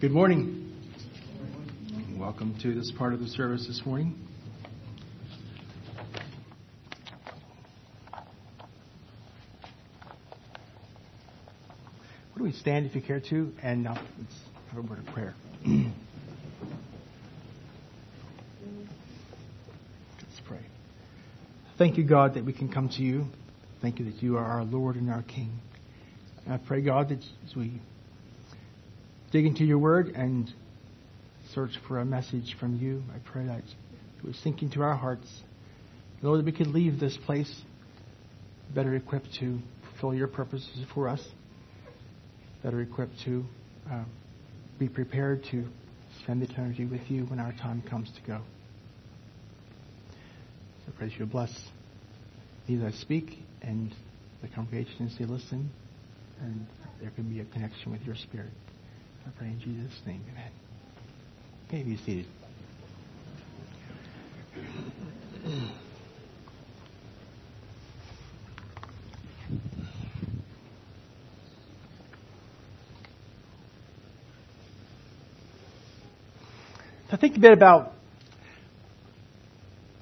Good morning. Welcome to this part of the service this morning. Don't we stand if you care to, and uh, let's have a word of prayer. let's pray. Thank you, God, that we can come to you. Thank you that you are our Lord and our King. And I pray, God, that as we dig into your word and search for a message from you. I pray that it would sink into our hearts. Lord, that we could leave this place better equipped to fulfill your purposes for us, better equipped to uh, be prepared to spend eternity with you when our time comes to go. So I pray you bless as I speak and the congregation as they listen, and there can be a connection with your spirit. I pray in Jesus' name. Amen. Okay, be seated. To think a bit about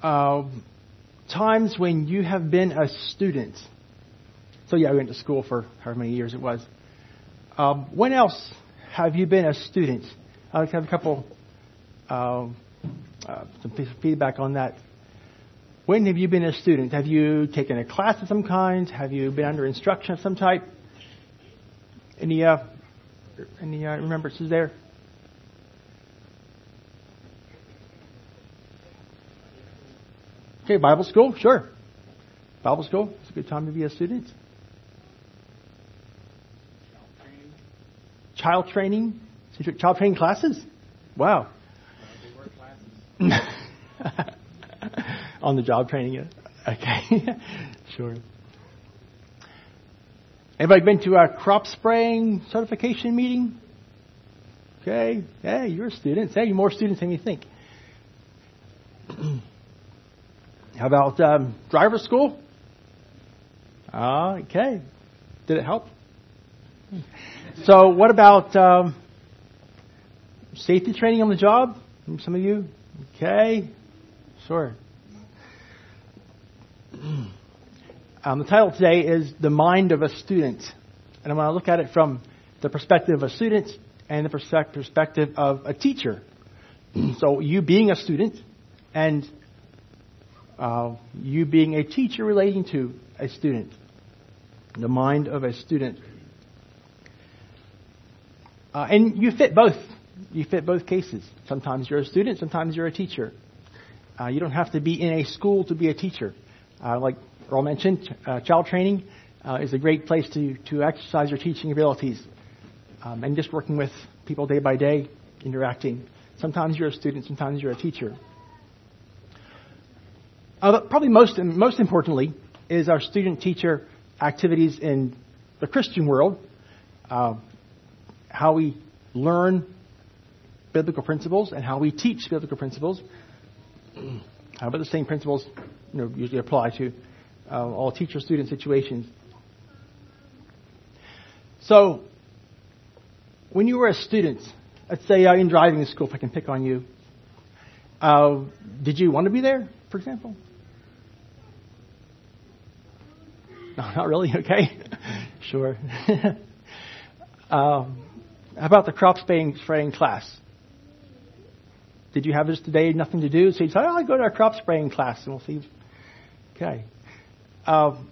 uh, times when you have been a student. So yeah, I went to school for however many years it was. Um, when else have you been a student? I'd like to have a couple uh, uh, some feedback on that. When have you been a student? Have you taken a class of some kind? Have you been under instruction of some type? Any uh, any uh, remembrances there? Okay, Bible school, sure. Bible school, it's a good time to be a student. Child training, child training classes. Wow. On the job training, okay, sure. Anybody been to a crop spraying certification meeting? Okay, hey, you're a student. Hey, you're more students than you think. How about um, driver school? Uh, okay. Did it help? So, what about um, safety training on the job? Some of you? Okay. Sure. Um, the title today is The Mind of a Student. And I want to look at it from the perspective of a student and the perspective of a teacher. so, you being a student and uh, you being a teacher relating to a student. The mind of a student. Uh, and you fit both. You fit both cases. Sometimes you're a student, sometimes you're a teacher. Uh, you don't have to be in a school to be a teacher. Uh, like Earl mentioned, uh, child training uh, is a great place to, to exercise your teaching abilities. Um, and just working with people day by day, interacting. Sometimes you're a student, sometimes you're a teacher. Uh, probably most, most importantly is our student teacher activities in the Christian world, uh, how we learn biblical principles and how we teach biblical principles. How about the same principles you know, usually apply to uh, all teacher student situations? So, when you were a student, let's say uh, in driving school, if I can pick on you, uh, did you want to be there, for example? No, not really. Okay, sure. um, how about the crop spraying, spraying class? Did you have this today? Nothing to do, so you said, "Oh, I'll go to our crop spraying class, and we'll see." Okay. Um,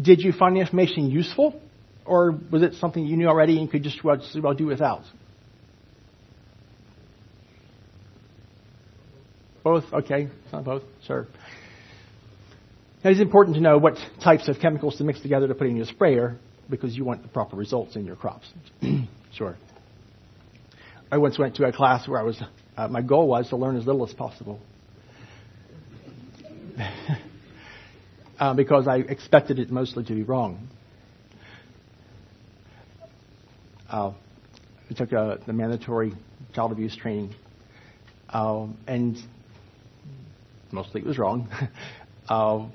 did you find the information useful, or was it something you knew already and could just well, just well do without? Both? Okay. Not both. Sure. Now, it's important to know what types of chemicals to mix together to put in your sprayer because you want the proper results in your crops. sure. I once went to a class where I was, uh, my goal was to learn as little as possible. uh, because I expected it mostly to be wrong. Uh, I took a, the mandatory child abuse training, um, and mostly it was wrong. Uh,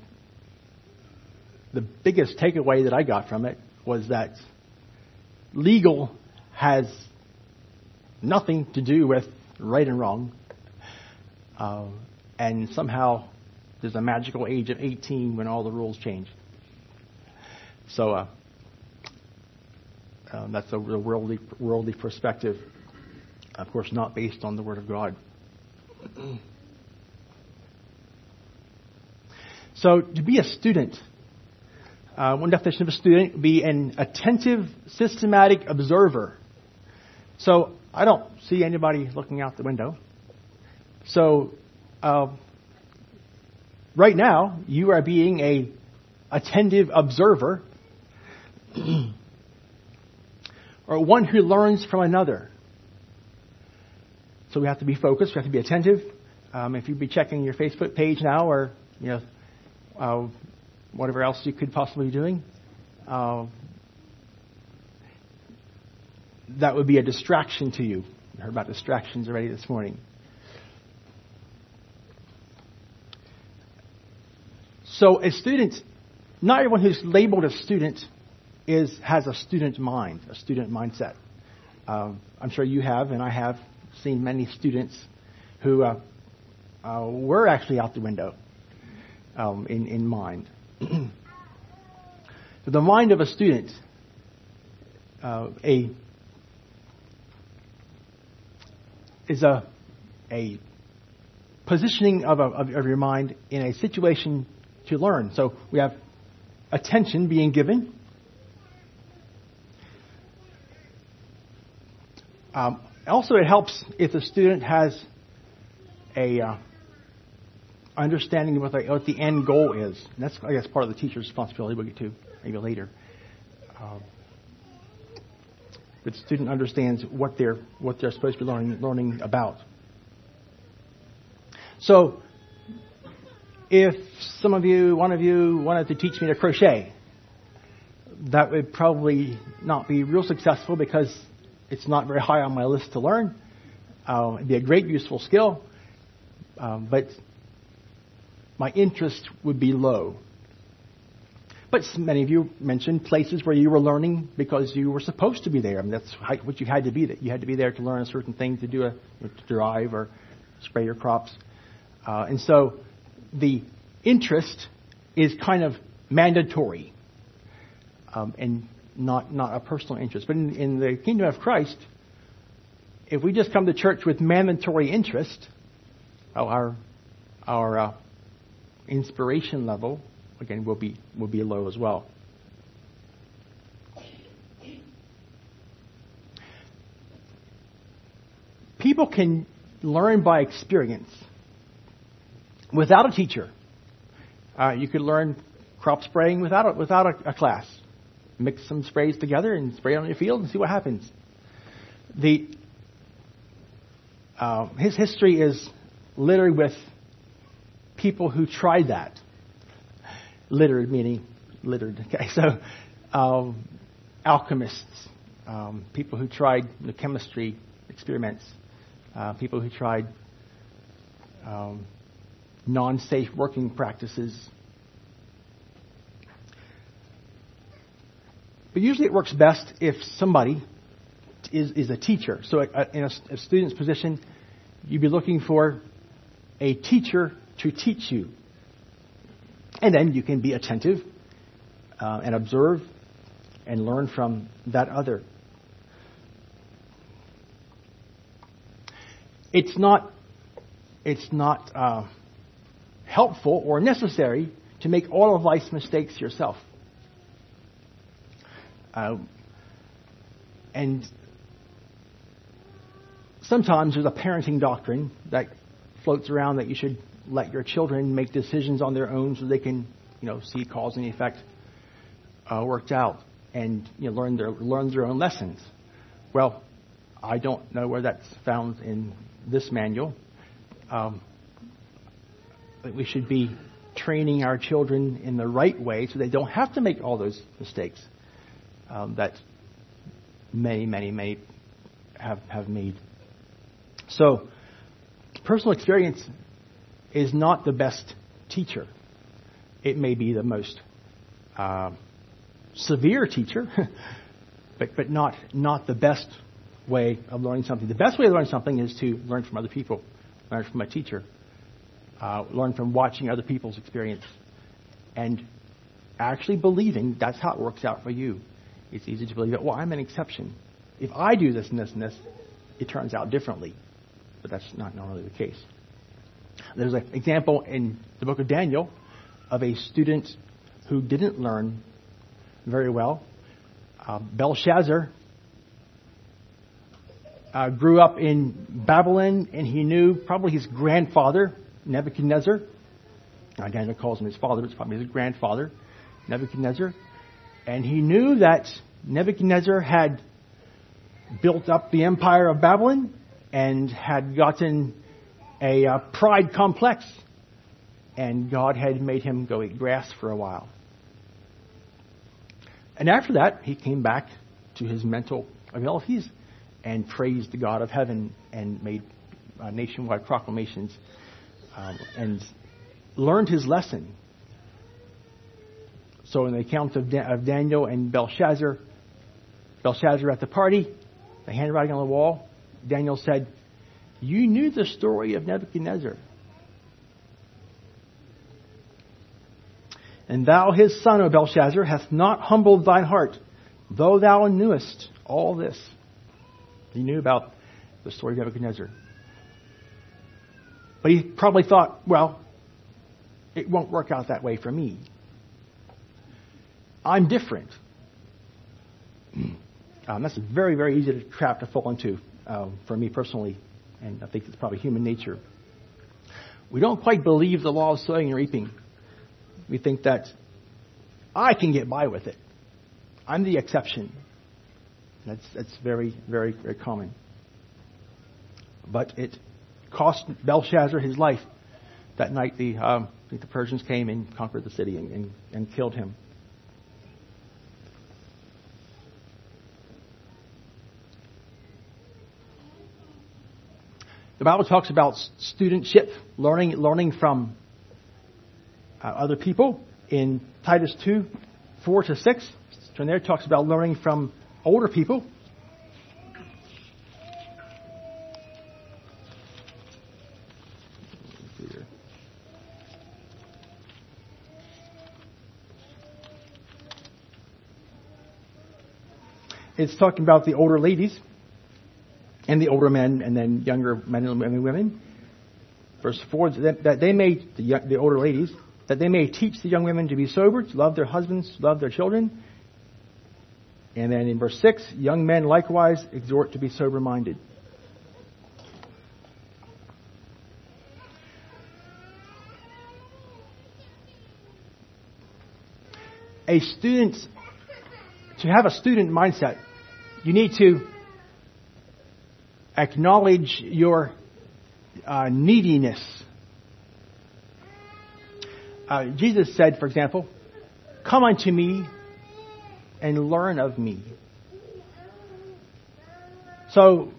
the biggest takeaway that I got from it was that legal has nothing to do with right and wrong. Uh, and somehow there's a magical age of 18 when all the rules change. So uh, um, that's a worldly, worldly perspective, of course, not based on the Word of God. So, to be a student, uh, one definition of a student be an attentive, systematic observer. So, I don't see anybody looking out the window. So, uh, right now, you are being a attentive observer, or one who learns from another. So we have to be focused. We have to be attentive. Um, if you'd be checking your Facebook page now, or you know, uh, whatever else you could possibly be doing, uh, that would be a distraction to you. You heard about distractions already this morning. So, a student, not everyone who's labeled a student is has a student mind, a student mindset. Um, I'm sure you have, and I have seen many students who uh, uh, were actually out the window um, in, in mind. the mind of a student, uh, a is a a positioning of, a, of, of your mind in a situation to learn. So we have attention being given. Um, also, it helps if the student has a uh, understanding what the, what the end goal is. And that's, I guess, part of the teacher's responsibility. We'll get to maybe later. Um, the student understands what they're what they're supposed to be learning learning about. So, if some of you, one of you, wanted to teach me to crochet, that would probably not be real successful because it's not very high on my list to learn. Uh, it'd be a great, useful skill, um, but my interest would be low. But many of you mentioned places where you were learning because you were supposed to be there. I mean, that's what you had to be. That you had to be there to learn a certain thing, to do a to drive or spray your crops. Uh, and so, the interest is kind of mandatory, um, and not not a personal interest. But in, in the kingdom of Christ, if we just come to church with mandatory interest, well, our our uh, inspiration level, again, will be, will be low as well. People can learn by experience without a teacher. Uh, you could learn crop spraying without a, without a, a, class. Mix some sprays together and spray on your field and see what happens. The uh, his history is littered with people who tried that. Littered meaning littered. Okay, so um, alchemists, um, people who tried the chemistry experiments, uh, people who tried um, non-safe working practices. But usually it works best if somebody is, is a teacher. So in a, a student's position, you'd be looking for a teacher to teach you. And then you can be attentive uh, and observe and learn from that other. It's not, it's not uh, helpful or necessary to make all of life's mistakes yourself. Uh, and sometimes there's a parenting doctrine that floats around that you should let your children make decisions on their own so they can, you know, see cause and effect uh, worked out and you know, learn their learn their own lessons. Well, I don't know where that's found in this manual. Um, but we should be training our children in the right way so they don't have to make all those mistakes um, that many, many, many have have made. So, personal experience is not the best teacher. It may be the most uh, severe teacher, but, but not, not the best way of learning something. The best way to learn something is to learn from other people, learn from a teacher, uh, learn from watching other people's experience, and actually believing that's how it works out for you. It's easy to believe that, well, I'm an exception. If I do this and this and this, it turns out differently. But that's not normally the case. There's an example in the book of Daniel of a student who didn't learn very well. Uh, Belshazzar uh, grew up in Babylon, and he knew probably his grandfather, Nebuchadnezzar. Now, Daniel calls him his father, but it's probably his grandfather, Nebuchadnezzar. And he knew that Nebuchadnezzar had built up the empire of Babylon and had gotten a uh, pride complex, and God had made him go eat grass for a while. And after that, he came back to his mental abilities and praised the God of heaven and made uh, nationwide proclamations um, and learned his lesson. So, in the account of, of Daniel and Belshazzar, Belshazzar at the party, the handwriting on the wall, Daniel said, You knew the story of Nebuchadnezzar. And thou, his son, O Belshazzar, hast not humbled thine heart, though thou knewest all this. He knew about the story of Nebuchadnezzar. But he probably thought, well, it won't work out that way for me. I'm different. Um, that's very, very easy to trap to fall into um, for me personally, and I think it's probably human nature. We don't quite believe the law of sowing and reaping. We think that I can get by with it. I'm the exception. That's, that's very, very, very common. But it cost Belshazzar his life. That night, the, um, the Persians came and conquered the city and, and, and killed him. The Bible talks about studentship, learning, learning from uh, other people. In Titus 2, 4 to 6, turn there, talks about learning from older people. It's talking about the older ladies and the older men, and then younger men and women. Verse 4, that they may, the, the older ladies, that they may teach the young women to be sober, to love their husbands, love their children. And then in verse 6, young men likewise exhort to be sober minded. A student, to have a student mindset, you need to acknowledge your uh, neediness. Uh, Jesus said, for example, Come unto me and learn of me. So,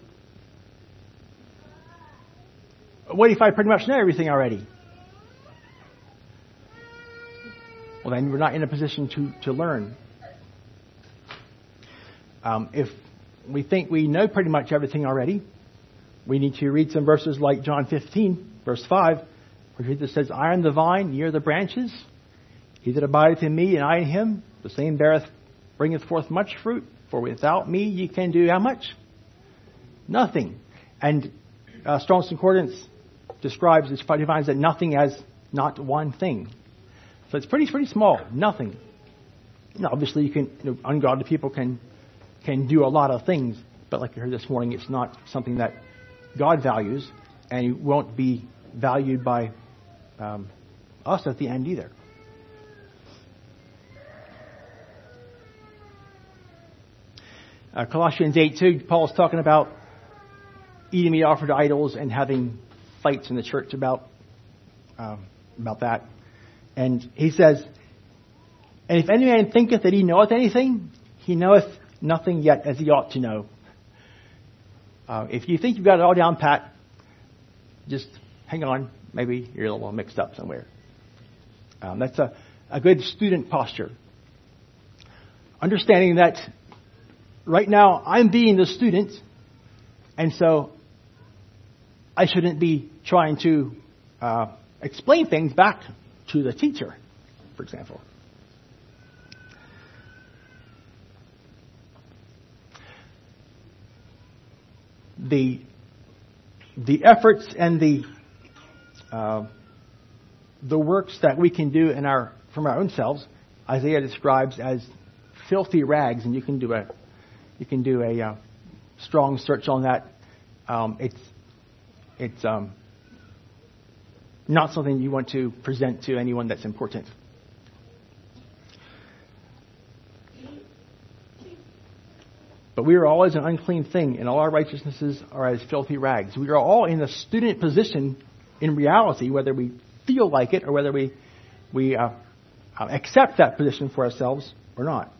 what if I pretty much know everything already? Well, then we're not in a position to, to learn. Um, if we think we know pretty much everything already, we need to read some verses like John 15, verse 5, where Jesus says, I am the vine, ye are the branches. He that abideth in me and I in him, the same beareth, bringeth forth much fruit. For without me ye can do how much? Nothing. And uh, Strong's Concordance describes, defines that nothing as not one thing. So it's pretty, pretty small. Nothing. Now, obviously, you can, you know, ungodly people can can do a lot of things, but like you heard this morning, it's not something that God values, and it won't be valued by um, us at the end either. Uh, Colossians 8 2, Paul's talking about eating meat offered to idols and having fights in the church about um, about that. And he says, And if any man thinketh that he knoweth anything, he knoweth nothing yet as he ought to know. Uh, if you think you've got it all down pat, just hang on. Maybe you're a little mixed up somewhere. Um, that's a, a good student posture. Understanding that right now I'm being the student, and so I shouldn't be trying to uh, explain things back to the teacher, for example. The, the efforts and the, uh, the works that we can do in our, from our own selves, Isaiah describes as filthy rags, and you can do a, you can do a uh, strong search on that. Um, it's, it's um, not something you want to present to anyone that's important. But we are all as an unclean thing, and all our righteousnesses are as filthy rags. We are all in a student position in reality, whether we feel like it or whether we, we uh, uh accept that position for ourselves or not.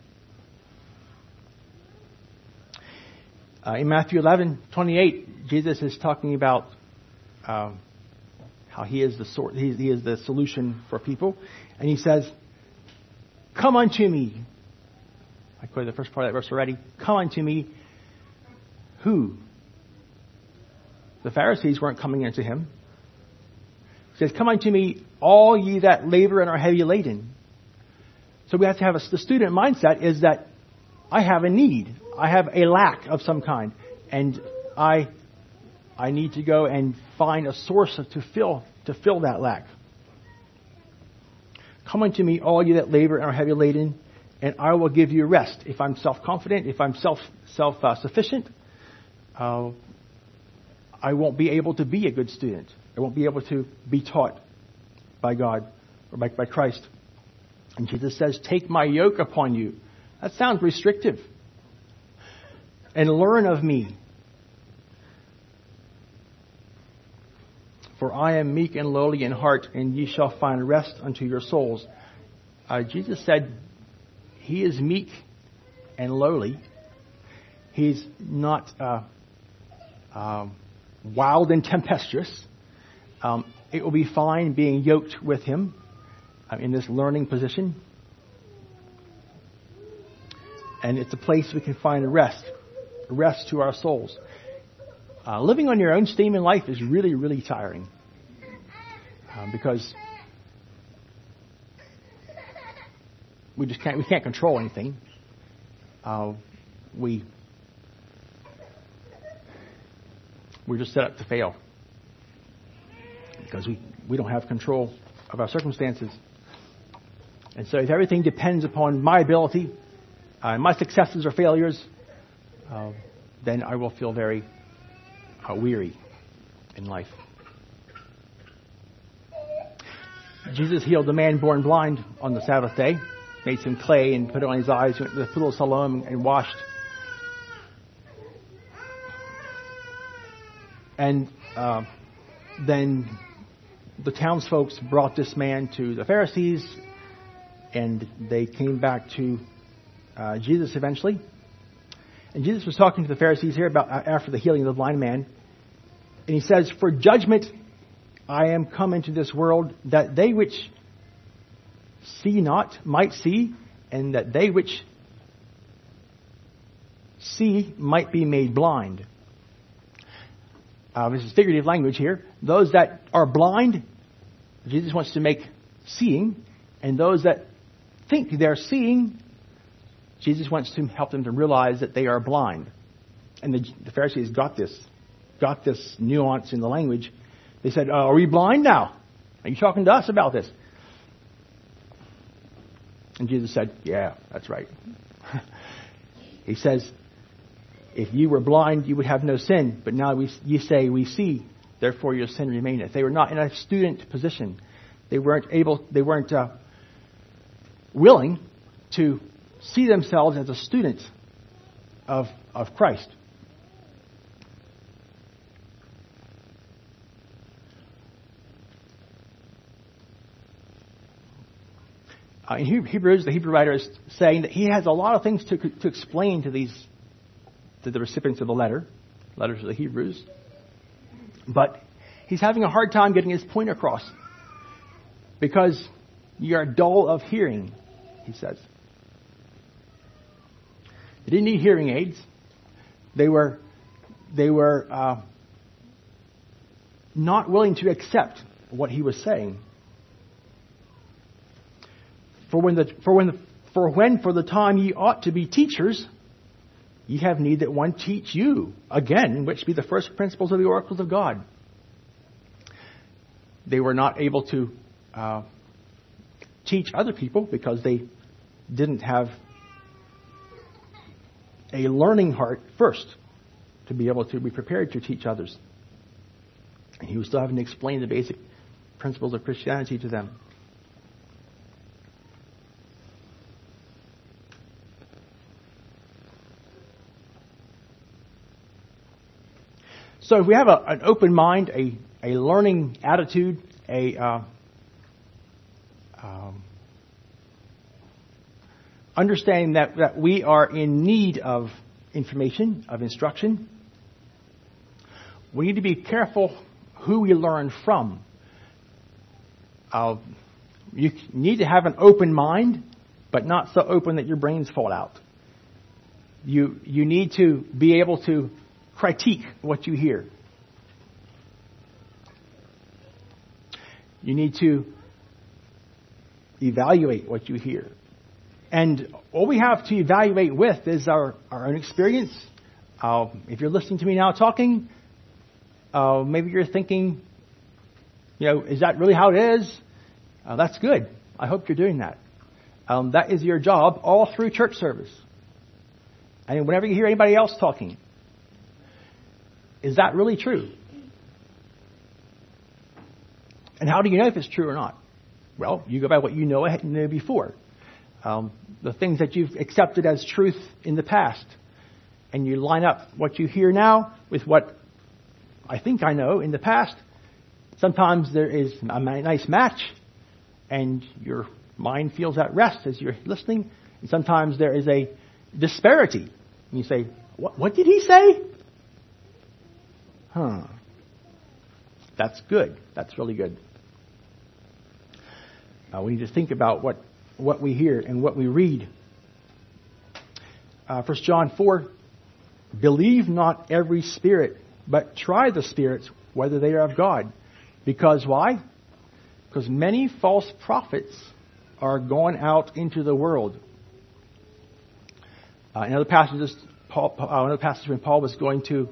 Uh, in Matthew 11, 28, Jesus is talking about um, how he is the sort, he, he is the solution for people. And he says, Come unto me. I quoted the first part of that verse already. Come unto me. Who? The Pharisees weren't coming unto him. He says, Come unto me, all ye that labor and are heavy laden. So we have to have a, the student mindset is that I have a need. I have a lack of some kind. And I I need to go and find a source to fill to fill that lack. Come unto me, all you that labor and are heavy laden, and I will give you rest. If I'm self confident, if I'm self self uh, sufficient, uh, I won't be able to be a good student. I won't be able to be taught by God or by, by Christ. And Jesus says, "Take my yoke upon you." That sounds restrictive. And learn of me, For I am meek and lowly in heart, and ye shall find rest unto your souls. Uh, Jesus said, He is meek and lowly. He's not uh, um, wild and tempestuous. Um, it will be fine being yoked with Him uh, in this learning position. And it's a place we can find a rest, rest to our souls. Uh, living on your own steam in life is really, really tiring. Um, because we just can't, we can't control anything. Uh, we, we're just set up to fail. Because we, we don't have control of our circumstances. And so if everything depends upon my ability, uh, my successes or failures, uh, then I will feel very uh, weary in life. Jesus healed the man born blind on the Sabbath day, made some clay and put it on his eyes, went to the pool of Siloam and washed. And uh, then the townsfolk brought this man to the Pharisees, and they came back to uh, Jesus eventually. And Jesus was talking to the Pharisees here about uh, after the healing of the blind man. And he says, For judgment I am come into this world that they which see not might see, and that they which see might be made blind. Uh, this is figurative language here. Those that are blind, Jesus wants to make seeing, and those that think they're seeing, Jesus wants to help them to realize that they are blind. And the, the Pharisees got this, got this nuance in the language. They said, uh, Are we blind now? Are you talking to us about this? And Jesus said, Yeah, that's right. he says, If you were blind, you would have no sin. But now we, you say, We see, therefore your sin remaineth. They were not in a student position. They weren't able, they weren't uh, willing to see themselves as a student of, of Christ. Uh, in Hebrews, the Hebrew writer is saying that he has a lot of things to, to explain to these to the recipients of the letter, letters of the Hebrews, but he's having a hard time getting his point across because you are dull of hearing, he says. They didn't need hearing aids. They were, they were uh, not willing to accept what he was saying. For when, the, for, when the, for when for the time ye ought to be teachers, ye have need that one teach you, again, which be the first principles of the oracles of God. They were not able to uh, teach other people because they didn't have a learning heart first to be able to be prepared to teach others. And he was still having to explain the basic principles of Christianity to them. So if we have a, an open mind, a, a learning attitude, a uh, um, understanding that, that we are in need of information, of instruction, we need to be careful who we learn from. Uh, you need to have an open mind, but not so open that your brains fall out. You, you need to be able to critique what you hear. You need to evaluate what you hear. And all we have to evaluate with is our, our own experience. Uh, if you're listening to me now talking, uh, maybe you're thinking, you know, is that really how it is? Uh, that's good. I hope you're doing that. Um, that is your job all through church service. And whenever you hear anybody else talking, is that really true? And how do you know if it's true or not? Well, you go by what you know before. Um, the things that you've accepted as truth in the past. And you line up what you hear now with what I think I know in the past. Sometimes there is a nice match, and your mind feels at rest as you're listening. And sometimes there is a disparity. And you say, What, what did he say? Huh. That's good. That's really good. Uh, we need to think about what, what we hear and what we read. Uh, 1 John 4 Believe not every spirit, but try the spirits whether they are of God. Because why? Because many false prophets are going out into the world. Uh, in other passages, Paul, uh, another passage when Paul was going to,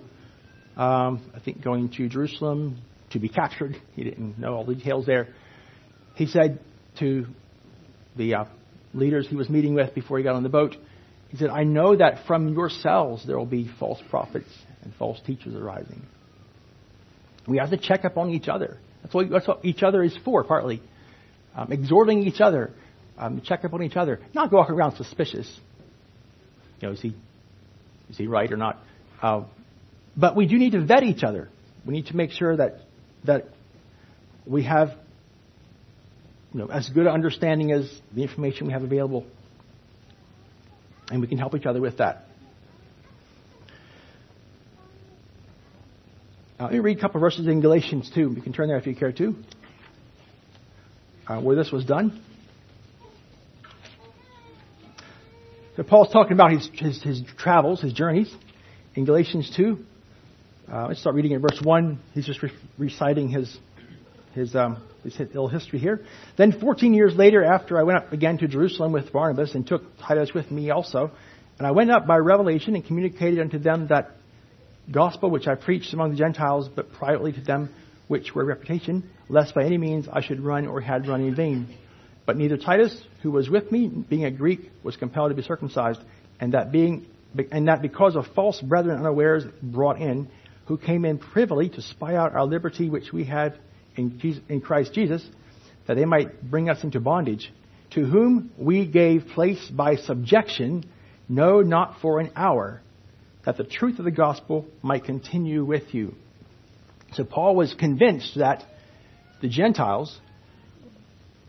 um, I think, going to Jerusalem to be captured. He didn't know all the details there. He said, to the uh, leaders he was meeting with before he got on the boat. He said, I know that from yourselves there will be false prophets and false teachers arising. We have to check up on each other. That's what, that's what each other is for, partly. Um, exhorting each other, um, check up on each other. Not walk around suspicious. You know, is he, is he right or not? Uh, but we do need to vet each other. We need to make sure that, that we have you know, as good an understanding as the information we have available. And we can help each other with that. Uh, let me read a couple verses in Galatians 2. You can turn there if you care to. Uh, where this was done. So Paul's talking about his, his, his travels, his journeys. In Galatians 2, uh, let's start reading in verse 1. He's just re- reciting his, his um, his little history here. Then 14 years later, after I went up again to Jerusalem with Barnabas and took Titus with me also, and I went up by revelation and communicated unto them that gospel which I preached among the Gentiles, but privately to them which were reputation, lest by any means I should run or had run in vain. But neither Titus, who was with me, being a Greek, was compelled to be circumcised, and that being and that because of false brethren unawares brought in, who came in privily to spy out our liberty which we had in, Jesus, in Christ Jesus, that they might bring us into bondage, to whom we gave place by subjection, no, not for an hour, that the truth of the gospel might continue with you. So Paul was convinced that the Gentiles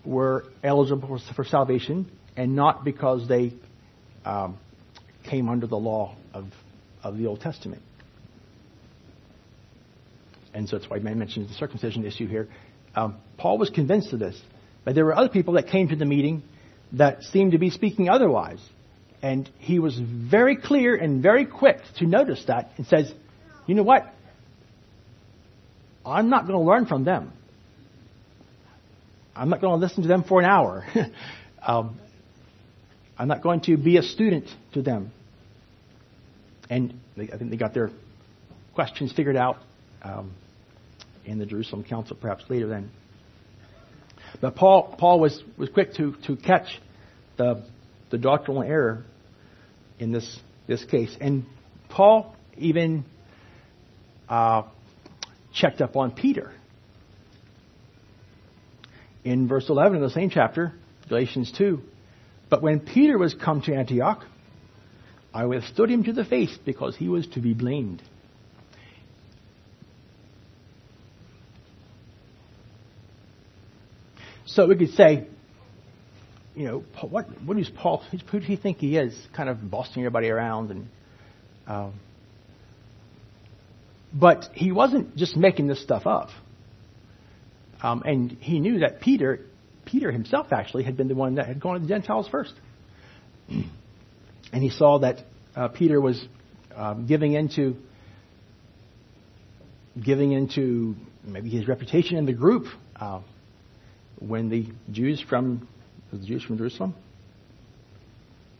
were eligible for salvation, and not because they um, came under the law of, of the Old Testament. And so that's why I mentioned the circumcision issue here. Um, Paul was convinced of this. But there were other people that came to the meeting that seemed to be speaking otherwise. And he was very clear and very quick to notice that and says, you know what? I'm not going to learn from them. I'm not going to listen to them for an hour. um, I'm not going to be a student to them. And they, I think they got their questions figured out um, in the Jerusalem Council, perhaps later then. But Paul, Paul was, was quick to, to catch the, the doctrinal error in this, this case. And Paul even uh, checked up on Peter. In verse 11 of the same chapter, Galatians 2, but when Peter was come to Antioch, I withstood him to the face because he was to be blamed. So we could say, you know, what what is Paul? Who does he think he is? Kind of bossing everybody around, and um, but he wasn't just making this stuff up. Um, and he knew that Peter, Peter himself actually had been the one that had gone to the Gentiles first, and he saw that uh, Peter was um, giving into giving into maybe his reputation in the group. Uh, when the Jews from the Jews from Jerusalem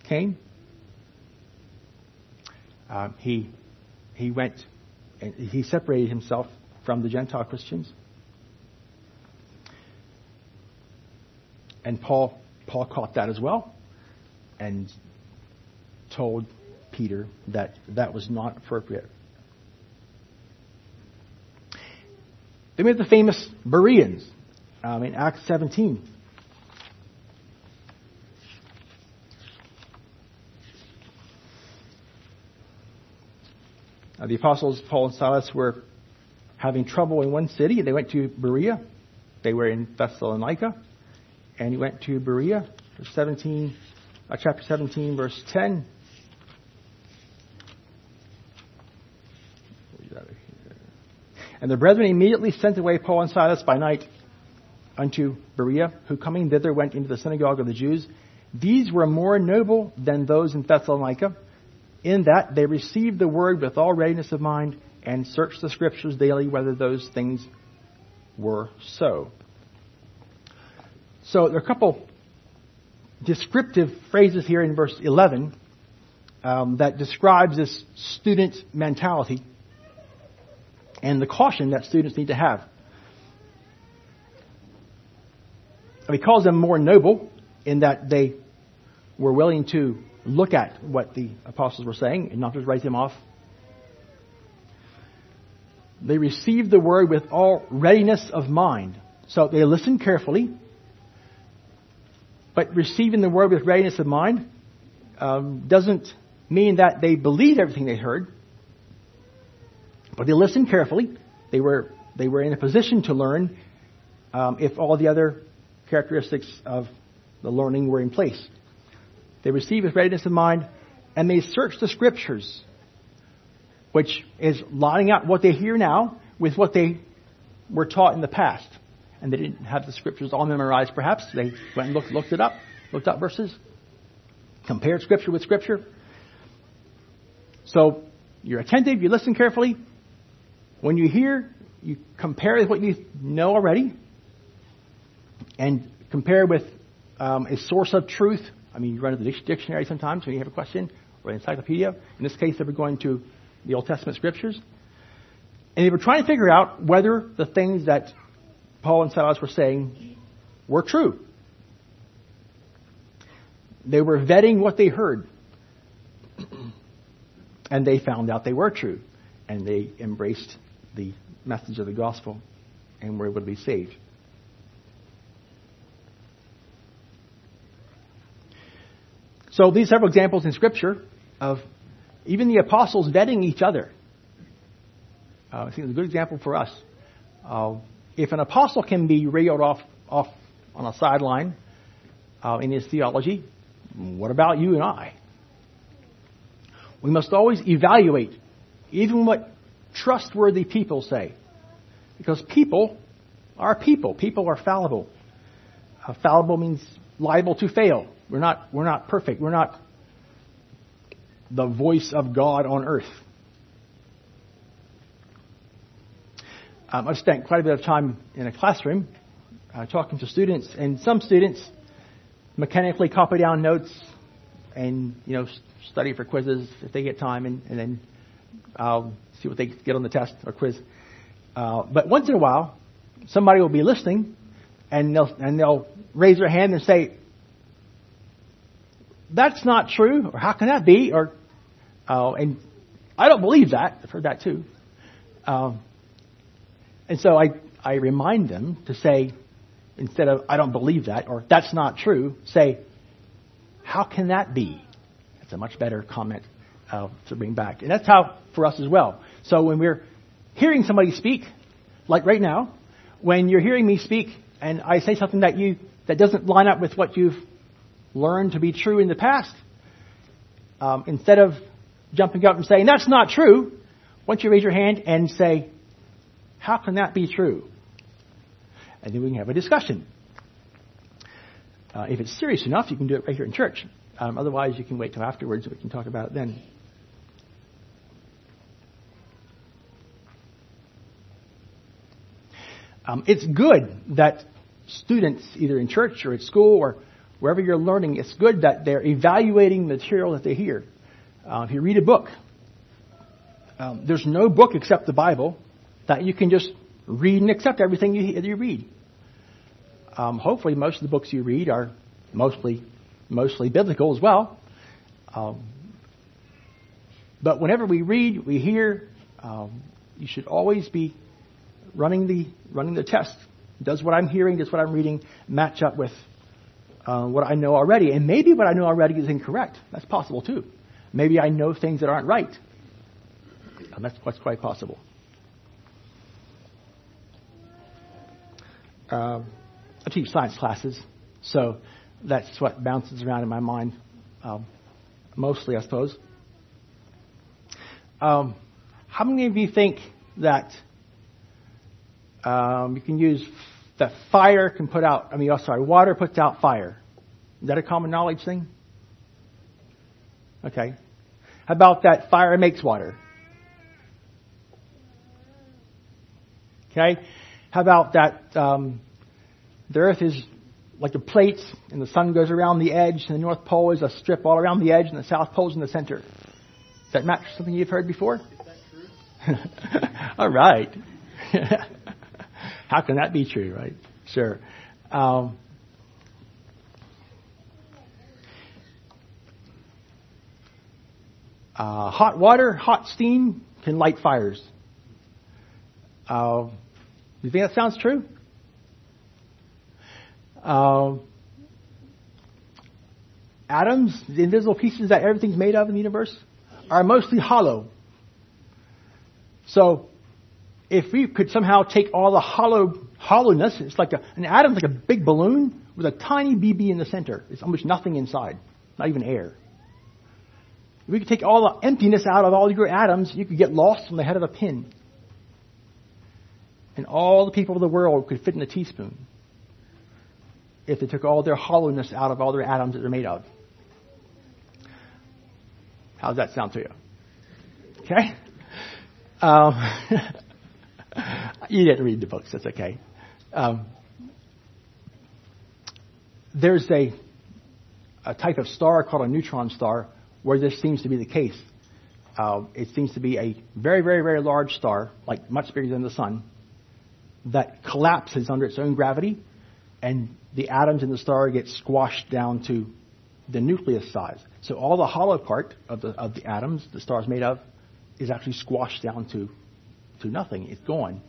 came, uh, he he went and he separated himself from the Gentile Christians. And Paul Paul caught that as well, and told Peter that that was not appropriate. Then we have the famous Bereans um, in Acts 17. Uh, the apostles Paul and Silas were having trouble in one city. They went to Berea. They were in Thessalonica, and he went to Berea. 17, uh, chapter 17, verse 10. And the brethren immediately sent away Paul and Silas by night unto Berea, who coming thither went into the synagogue of the Jews. These were more noble than those in Thessalonica, in that they received the word with all readiness of mind and searched the scriptures daily whether those things were so. So there are a couple descriptive phrases here in verse 11 um, that describes this student mentality and the caution that students need to have. He calls them more noble in that they were willing to look at what the apostles were saying and not just write them off. They received the word with all readiness of mind. So they listened carefully, but receiving the word with readiness of mind um, doesn't mean that they believed everything they heard, but they listened carefully. They were they were in a position to learn um, if all the other characteristics of the learning were in place. They receive with readiness of mind, and they search the scriptures, which is lining up what they hear now with what they were taught in the past. And they didn't have the scriptures all memorized, perhaps. They went and looked, looked it up, looked up verses, compared scripture with scripture. So you're attentive, you listen carefully. When you hear, you compare with what you know already, and compare with um, a source of truth. I mean, you run to the dictionary sometimes when you have a question, or an encyclopedia. In this case, they were going to the Old Testament scriptures. And they were trying to figure out whether the things that Paul and Silas were saying were true. They were vetting what they heard. and they found out they were true. And they embraced the message of the gospel and were able to be saved. So these several examples in Scripture of even the apostles vetting each other. Uh, I think it's a good example for us. Uh, if an apostle can be railed off, off on a sideline uh, in his theology, what about you and I? We must always evaluate even what trustworthy people say. Because people are people. People are fallible. Uh, fallible means liable to fail. We're not, we're not perfect. We're not the voice of God on earth. Um, I've spent quite a bit of time in a classroom uh, talking to students, and some students mechanically copy down notes and you know study for quizzes if they get time, and, and then I'll see what they get on the test or quiz. Uh, but once in a while, somebody will be listening, and they'll and they'll raise their hand and say, "That's not true," or "How can that be?" or uh, and I don't believe that. I've heard that too. Um, and so I, I remind them to say, instead of, I don't believe that, or that's not true, say, how can that be? That's a much better comment uh, to bring back. And that's how for us as well. So when we're hearing somebody speak, like right now, when you're hearing me speak and I say something that you that doesn't line up with what you've learned to be true in the past, um, instead of jumping up and saying that's not true, why don't you raise your hand and say, how can that be true? And then we can have a discussion. Uh, if it's serious enough, you can do it right here in church. Um, otherwise, you can wait till afterwards and we can talk about it then. Um, it's good that students, either in church or at school or wherever you're learning, it's good that they're evaluating material that they hear. Uh, if you read a book, um, there's no book except the Bible that you can just read and accept everything you, you read. Um, hopefully, most of the books you read are mostly mostly biblical as well. Um, but whenever we read, we hear, um, you should always be running the running the test. Does what I'm hearing, does what I'm reading match up with uh, what I know already? And maybe what I know already is incorrect. That's possible too. Maybe I know things that aren't right. And that's, that's quite possible. uh, I teach science classes, so that's what bounces around in my mind um, mostly, I suppose. Um, how many of you think that um, you can use that fire can put out? I mean, oh, sorry, water puts out fire. Is that a common knowledge thing? Okay. How about that fire makes water? Okay. How about that um, the Earth is like a plate, and the sun goes around the edge, and the North Pole is a strip all around the edge, and the South Pole is in the center. Does that match something you've heard before? Is that true? All right. How can that be true, right? Sure. Um, uh, hot water, hot steam can light fires. Uh, you think that sounds true? Uh, atoms, the invisible pieces that everything's made of in the universe, are mostly hollow. So, if we could somehow take all the hollow hollowness, it's like a, an atom's like a big balloon with a tiny BB in the center. It's almost nothing inside, not even air. If we could take all the emptiness out of all your atoms, you could get lost from the head of a pin and all the people of the world could fit in a teaspoon if they took all their hollowness out of all their atoms that they're made of. How does that sound to you? Okay? Um, you didn't read the books, that's okay. Um, there's a, a type of star called a neutron star where this seems to be the case. Uh, it seems to be a very, very, very large star, like much bigger than the sun, that collapses under its own gravity, and the atoms in the star get squashed down to the nucleus size. So all the hollow part of the, of the atoms the star is made of is actually squashed down to, to nothing. It's gone.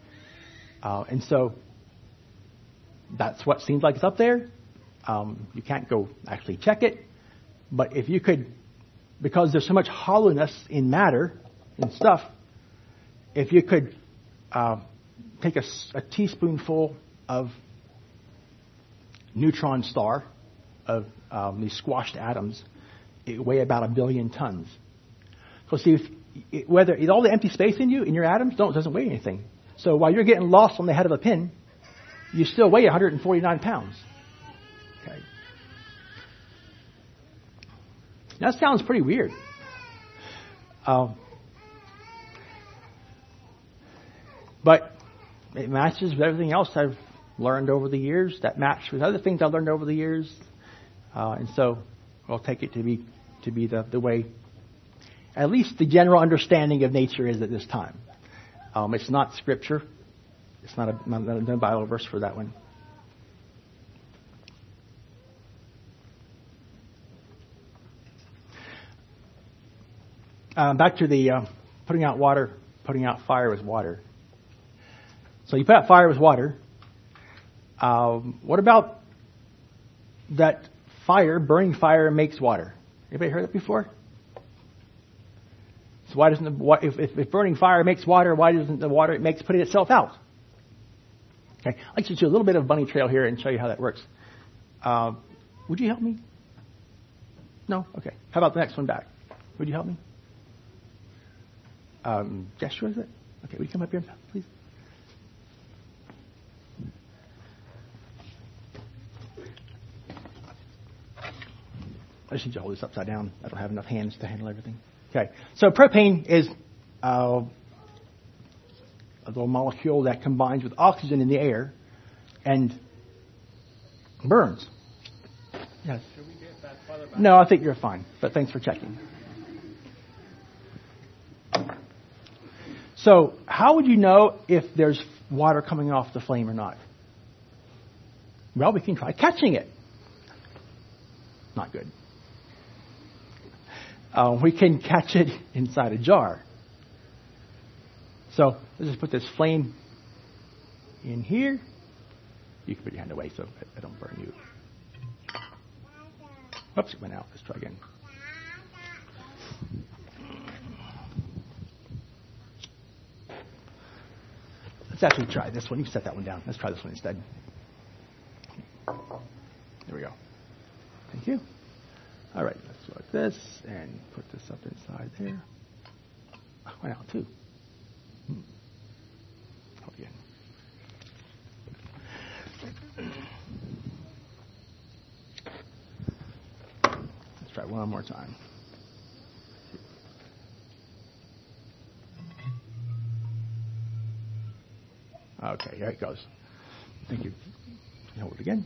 Uh, and so that's what seems like it's up there. Um, you can't go actually check it. But if you could, because there's so much hollowness in matter and stuff, if you could uh, take a, a teaspoonful of neutron star of um, these squashed atoms, it weigh about a billion tons. So see, if, it, whether all the empty space in you in your atoms don't doesn't weigh anything. So while you're getting lost on the head of a pin, you still weigh 149 pounds. Okay. That sounds pretty weird. Um, but it matches with everything else I've learned over the years. That matches with other things I've learned over the years, uh, and so I'll take it to be to be the, the way, at least the general understanding of nature is at this time. Um, it's not scripture. It's not a, not a Bible verse for that one. Uh, back to the uh, putting out water, putting out fire with water. So you put out fire with water. Um, what about that fire, burning fire makes water? Anybody heard that before? So why doesn't the, if, if, burning fire makes water, why doesn't the water it makes put it itself out? Okay, I'd like to do a little bit of bunny trail here and show you how that works. Uh, would you help me? No? Okay. How about the next one back? Would you help me? Um, Joshua, is it? Okay, would you come up here, please? I to hold this upside down. I don't have enough hands to handle everything. Okay, so propane is uh, a little molecule that combines with oxygen in the air and burns. Yes. No, I think you're fine, but thanks for checking. So, how would you know if there's water coming off the flame or not? Well, we can try catching it. Not good. Uh, we can catch it inside a jar. So, let's just put this flame in here. You can put your hand away so I don't burn you. Oops, it went out. Let's try again. Let's actually try this one. You can set that one down. Let's try this one instead. There we go. Thank you. All right, let's like this and put this up inside there. Oh, went too. Hmm. Oh, again. Let's try one more time. Okay, here it goes. Thank you. Hold it again.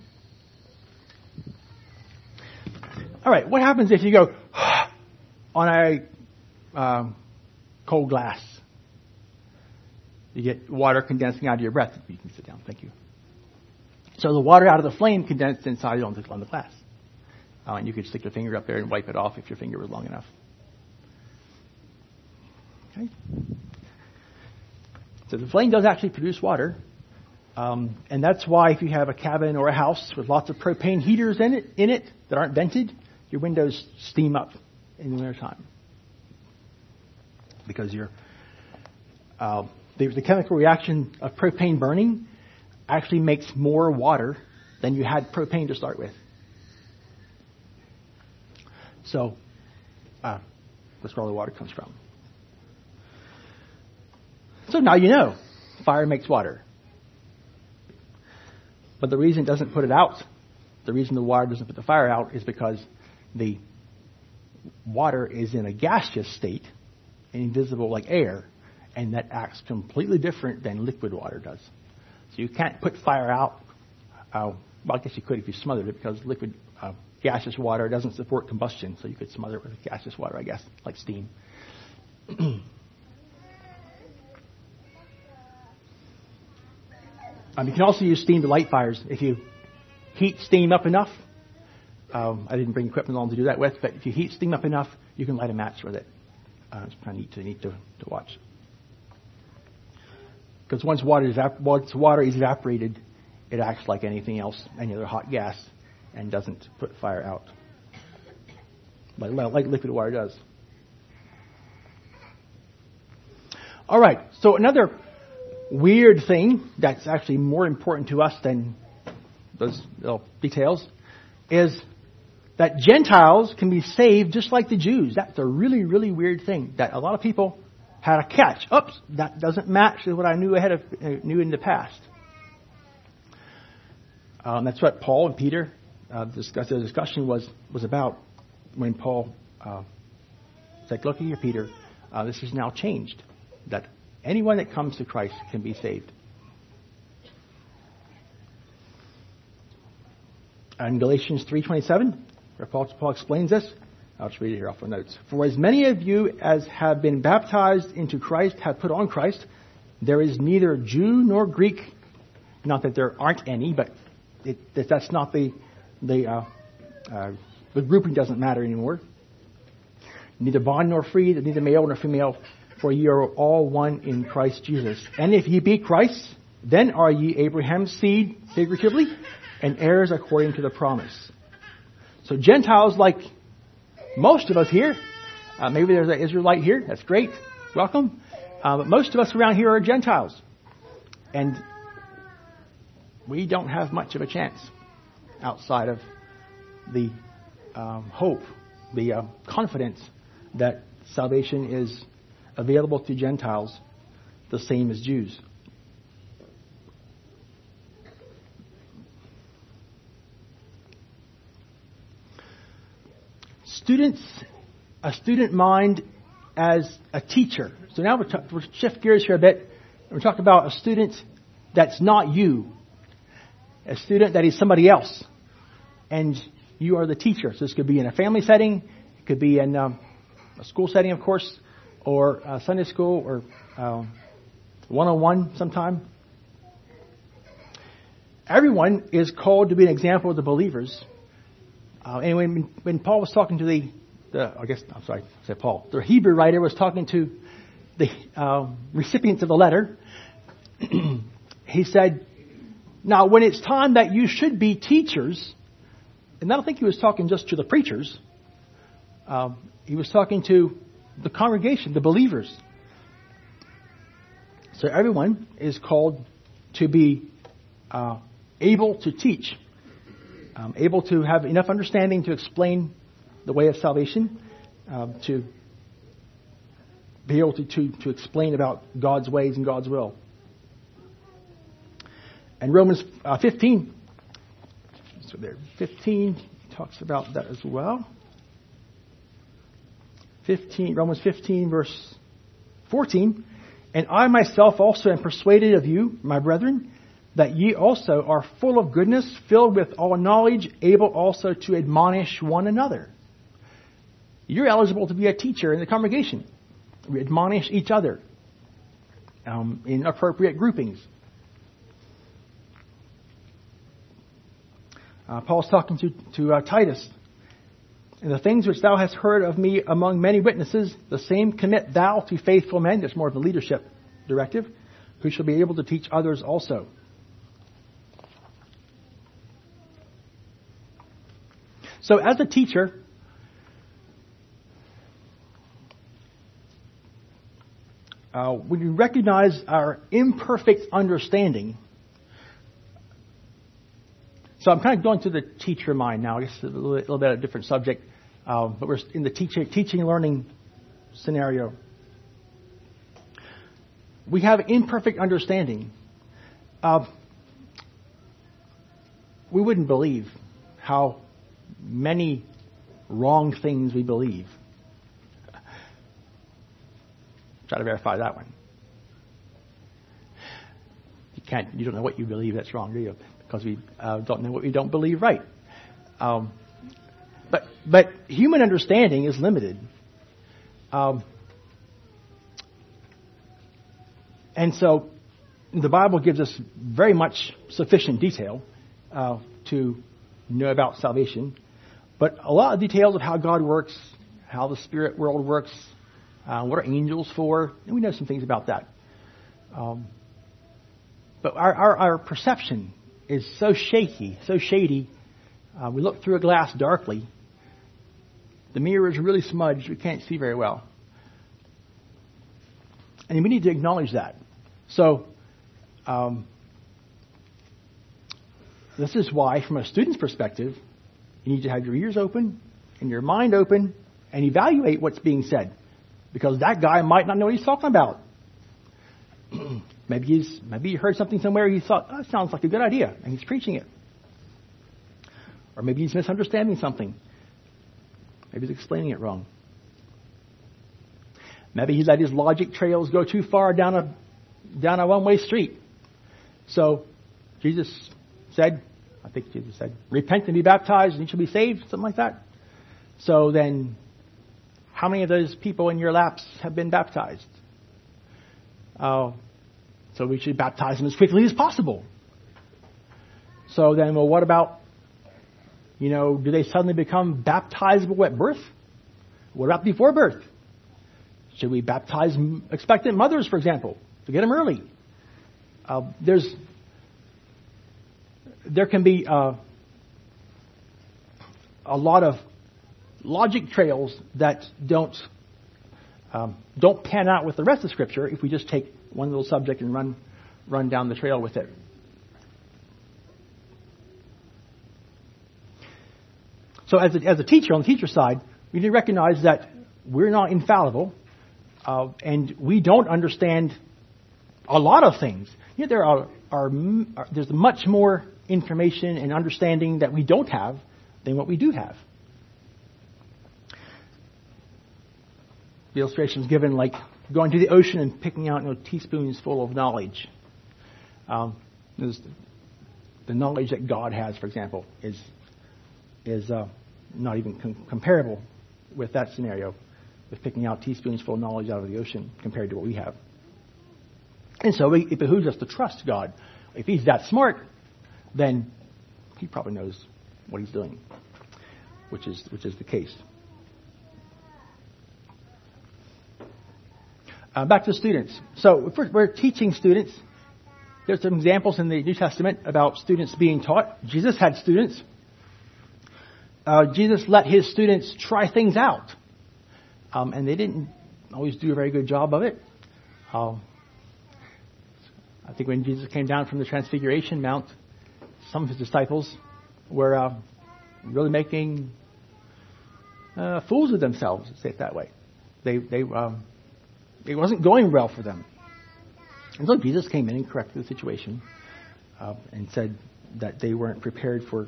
All right, what happens if you go on a um, cold glass? You get water condensing out of your breath. You can sit down. Thank you. So the water out of the flame condensed inside on the, on the glass. Uh, and you could stick your finger up there and wipe it off if your finger was long enough. Okay. So the flame does actually produce water. Um, and that's why if you have a cabin or a house with lots of propane heaters in it, in it that aren't vented, your windows steam up in the wintertime. Because your, uh, the, the chemical reaction of propane burning actually makes more water than you had propane to start with. So, uh, that's where all the water comes from. So now you know fire makes water. But the reason it doesn't put it out, the reason the water doesn't put the fire out is because the water is in a gaseous state invisible like air, and that acts completely different than liquid water does. So you can't put fire out. Uh, well, I guess you could if you smothered it because liquid uh, gaseous water doesn't support combustion, so you could smother it with gaseous water, I guess, like steam. Um, you can also use steam to light fires. If you heat steam up enough, um, I didn't bring equipment along to do that with, but if you heat steam up enough, you can light a match with it. Uh, it's kind of neat to, neat to, to watch. Because once water, is once water is evaporated, it acts like anything else, any other hot gas, and doesn't put fire out. Like, like liquid water does. All right, so another weird thing that's actually more important to us than those little details is that Gentiles can be saved just like the Jews. That's a really, really weird thing that a lot of people had a catch. Oops, that doesn't match with what I knew ahead of uh, knew in the past. Um, that's what Paul and Peter uh, discussed. The discussion was was about when Paul uh, said, "Look at here, Peter. uh, this is now changed. That anyone that comes to Christ can be saved. In Galatians 3.27, Paul, Paul explains this, I'll just read it here off the notes. For as many of you as have been baptized into Christ have put on Christ, there is neither Jew nor Greek, not that there aren't any, but it, that's not the, the, uh, uh, the grouping doesn't matter anymore. Neither bond nor free, neither male nor female, for ye are all one in Christ Jesus. And if ye be Christ, then are ye Abraham's seed, figuratively, and heirs according to the promise. So Gentiles, like most of us here, uh, maybe there's an Israelite here, that's great, welcome. Uh, but most of us around here are Gentiles. And we don't have much of a chance outside of the um, hope, the uh, confidence that salvation is available to Gentiles the same as Jews. Students, a student mind as a teacher. So now we'll, we'll shift gears here a bit. We're talking about a student that's not you, a student that is somebody else, and you are the teacher. So this could be in a family setting, it could be in um, a school setting, of course, or Sunday school, or one on one sometime. Everyone is called to be an example of the believers. Uh, and when, when Paul was talking to the, the, I guess, I'm sorry, I said Paul, the Hebrew writer was talking to the uh, recipients of the letter, he said, now when it's time that you should be teachers, and I don't think he was talking just to the preachers, um, he was talking to the congregation, the believers. So everyone is called to be uh, able to teach, um, able to have enough understanding to explain the way of salvation, uh, to be able to, to, to explain about God's ways and God's will. And Romans uh, 15, so there, 15 talks about that as well. 15, Romans 15, verse 14. And I myself also am persuaded of you, my brethren, that ye also are full of goodness, filled with all knowledge, able also to admonish one another. You're eligible to be a teacher in the congregation. We admonish each other um, in appropriate groupings. Uh, Paul's talking to, to uh, Titus. And the things which thou hast heard of me among many witnesses, the same commit thou to faithful men. There's more of a leadership directive, who shall be able to teach others also. So, as a teacher, uh, when you recognize our imperfect understanding, so I'm kind of going to the teacher mind now. I guess a little, bit of a different subject, uh, but we're in the teaching, teaching learning scenario. We have imperfect understanding. Uh, we wouldn't believe how many wrong things we believe. Try to verify that one. You can't. You don't know what you believe that's wrong, do you? because we uh, don't know what we don't believe right. Um, but but human understanding is limited. Um, and so the Bible gives us very much sufficient detail uh, to know about salvation, but a lot of details of how God works, how the spirit world works, uh, what are angels for, and we know some things about that. Um, but our, our, our perception is so shaky, so shady. Uh, we look through a glass darkly. The mirror is really smudged. We can't see very well. And we need to acknowledge that. So, um, this is why, from a student's perspective, you need to have your ears open and your mind open and evaluate what's being said. Because that guy might not know what he's talking about. Maybe he's maybe he heard something somewhere he thought oh, that sounds like a good idea, and he's preaching it. Or maybe he's misunderstanding something. Maybe he's explaining it wrong. Maybe he let his logic trails go too far down a down a one way street. So Jesus said, I think Jesus said, repent and be baptized and you shall be saved, something like that. So then, how many of those people in your laps have been baptized? Uh, so we should baptize them as quickly as possible. So then, well, what about, you know, do they suddenly become baptizable at birth? What about before birth? Should we baptize expectant mothers, for example, to get them early? Uh, there's, there can be uh, a lot of logic trails that don't um, don't pan out with the rest of Scripture if we just take one little subject and run run down the trail with it. So, as a, as a teacher on the teacher side, we need to recognize that we're not infallible, uh, and we don't understand a lot of things. You know, there are, are, are there's much more information and understanding that we don't have than what we do have. The illustration is given like going to the ocean and picking out you know, teaspoons full of knowledge. Um, the knowledge that God has, for example, is is uh, not even com- comparable with that scenario, with picking out teaspoons full of knowledge out of the ocean compared to what we have. And so it behooves us to trust God. If He's that smart, then He probably knows what He's doing, which is which is the case. Uh, back to students. So we're, we're, teaching students, there's some examples in the New Testament about students being taught. Jesus had students. Uh, Jesus let his students try things out, um, and they didn't always do a very good job of it. Uh, I think when Jesus came down from the Transfiguration Mount, some of his disciples were uh, really making uh, fools of themselves, say it that way. They they um, it wasn't going well for them. And so Jesus came in and corrected the situation uh, and said that they weren't prepared for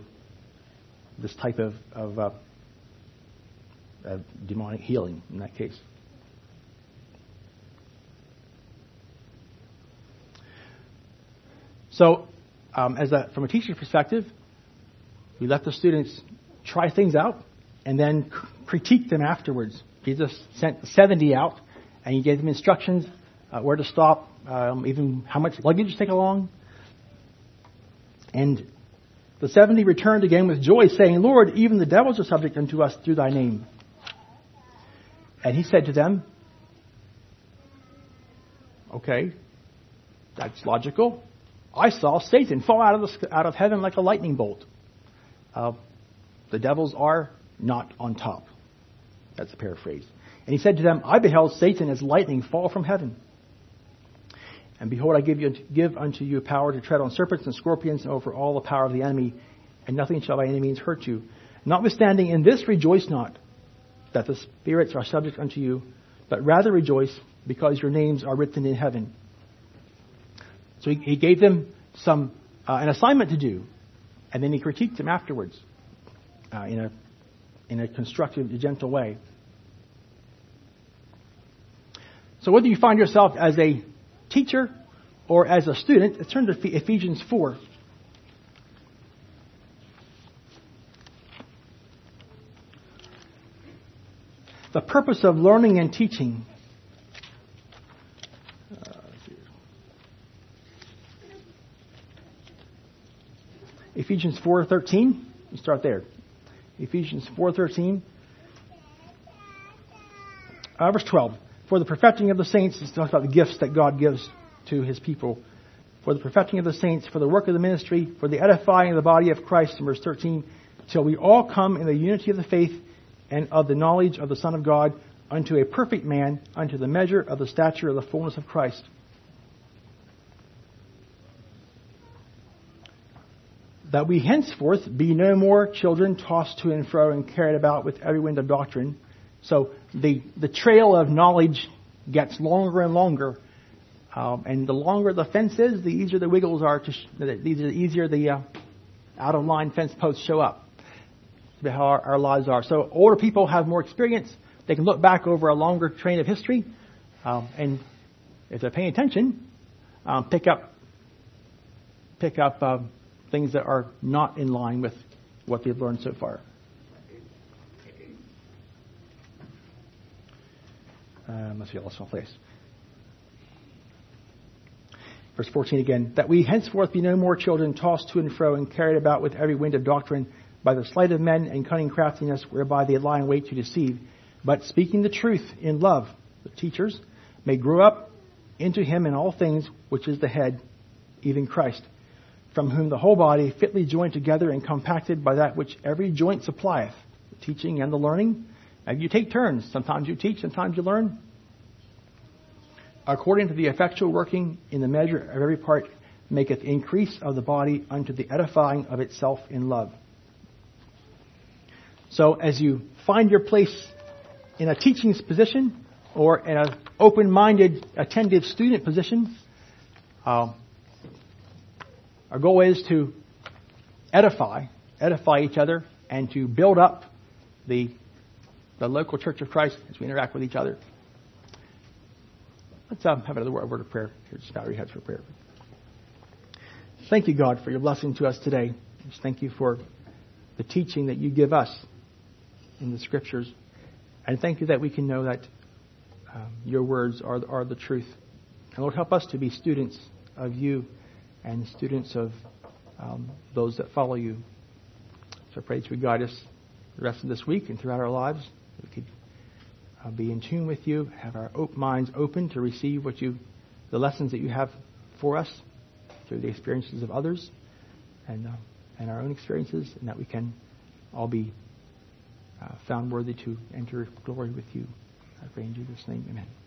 this type of, of uh, uh, demonic healing in that case. So, um, as a, from a teacher's perspective, we let the students try things out and then critique them afterwards. Jesus sent 70 out and he gave them instructions uh, where to stop, um, even how much luggage to take along. And the seventy returned again with joy, saying, Lord, even the devils are subject unto us through thy name. And he said to them, Okay, that's logical. I saw Satan fall out of, the, out of heaven like a lightning bolt. Uh, the devils are not on top. That's a paraphrase. And he said to them, I beheld Satan as lightning fall from heaven. And behold, I give, you, give unto you power to tread on serpents and scorpions and over all the power of the enemy, and nothing shall by any means hurt you. Notwithstanding, in this rejoice not, that the spirits are subject unto you, but rather rejoice because your names are written in heaven. So he, he gave them some uh, an assignment to do, and then he critiqued them afterwards uh, in a in a constructive, gentle way. So whether you find yourself as a teacher or as a student, let's turn to Ephesians 4. The purpose of learning and teaching. Ephesians 4:13. We start there. Ephesians 4:13. Uh, verse 12 for the perfecting of the saints, it talks about the gifts that God gives to his people. For the perfecting of the saints, for the work of the ministry, for the edifying of the body of Christ, in verse 13, till we all come in the unity of the faith and of the knowledge of the Son of God, unto a perfect man, unto the measure of the stature of the fullness of Christ. That we henceforth be no more children tossed to and fro and carried about with every wind of doctrine so the, the trail of knowledge gets longer and longer. Um, and the longer the fence is, the easier the wiggles are to, sh- the easier the uh, out of line fence posts show up. How our, our lives are. So older people have more experience. They can look back over a longer train of history. um, and if they're paying attention, um, pick up pick up um, things that are not in line with what they've learned so far. Um, let's see, I lost my place. Verse 14 again, that we henceforth be no more children tossed to and fro and carried about with every wind of doctrine by the sleight of men and cunning craftiness whereby they lie in wait to deceive, but speaking the truth in love, the teachers may grow up into him in all things which is the head, even Christ, from whom the whole body fitly joined together and compacted by that which every joint supplieth, the teaching and the learning. And you take turns. Sometimes you teach, sometimes you learn according to the effectual working in the measure of every part, maketh increase of the body unto the edifying of itself in love. So as you find your place in a teaching position or in an open-minded, attentive student position, uh, our goal is to edify, edify each other, and to build up the the local Church of Christ as we interact with each other. Let's um, have another word, of prayer. Here, just bow your heads for prayer. Thank you, God, for your blessing to us today. Just thank you for the teaching that you give us in the Scriptures. And thank you that we can know that um, your words are, are the truth. And Lord, help us to be students of you and students of um, those that follow you. So I pray that you guide us the rest of this week and throughout our lives. We could uh, be in tune with you, have our minds open to receive what you, the lessons that you have for us through the experiences of others and, uh, and our own experiences, and that we can all be uh, found worthy to enter glory with you. I pray in Jesus' name, amen.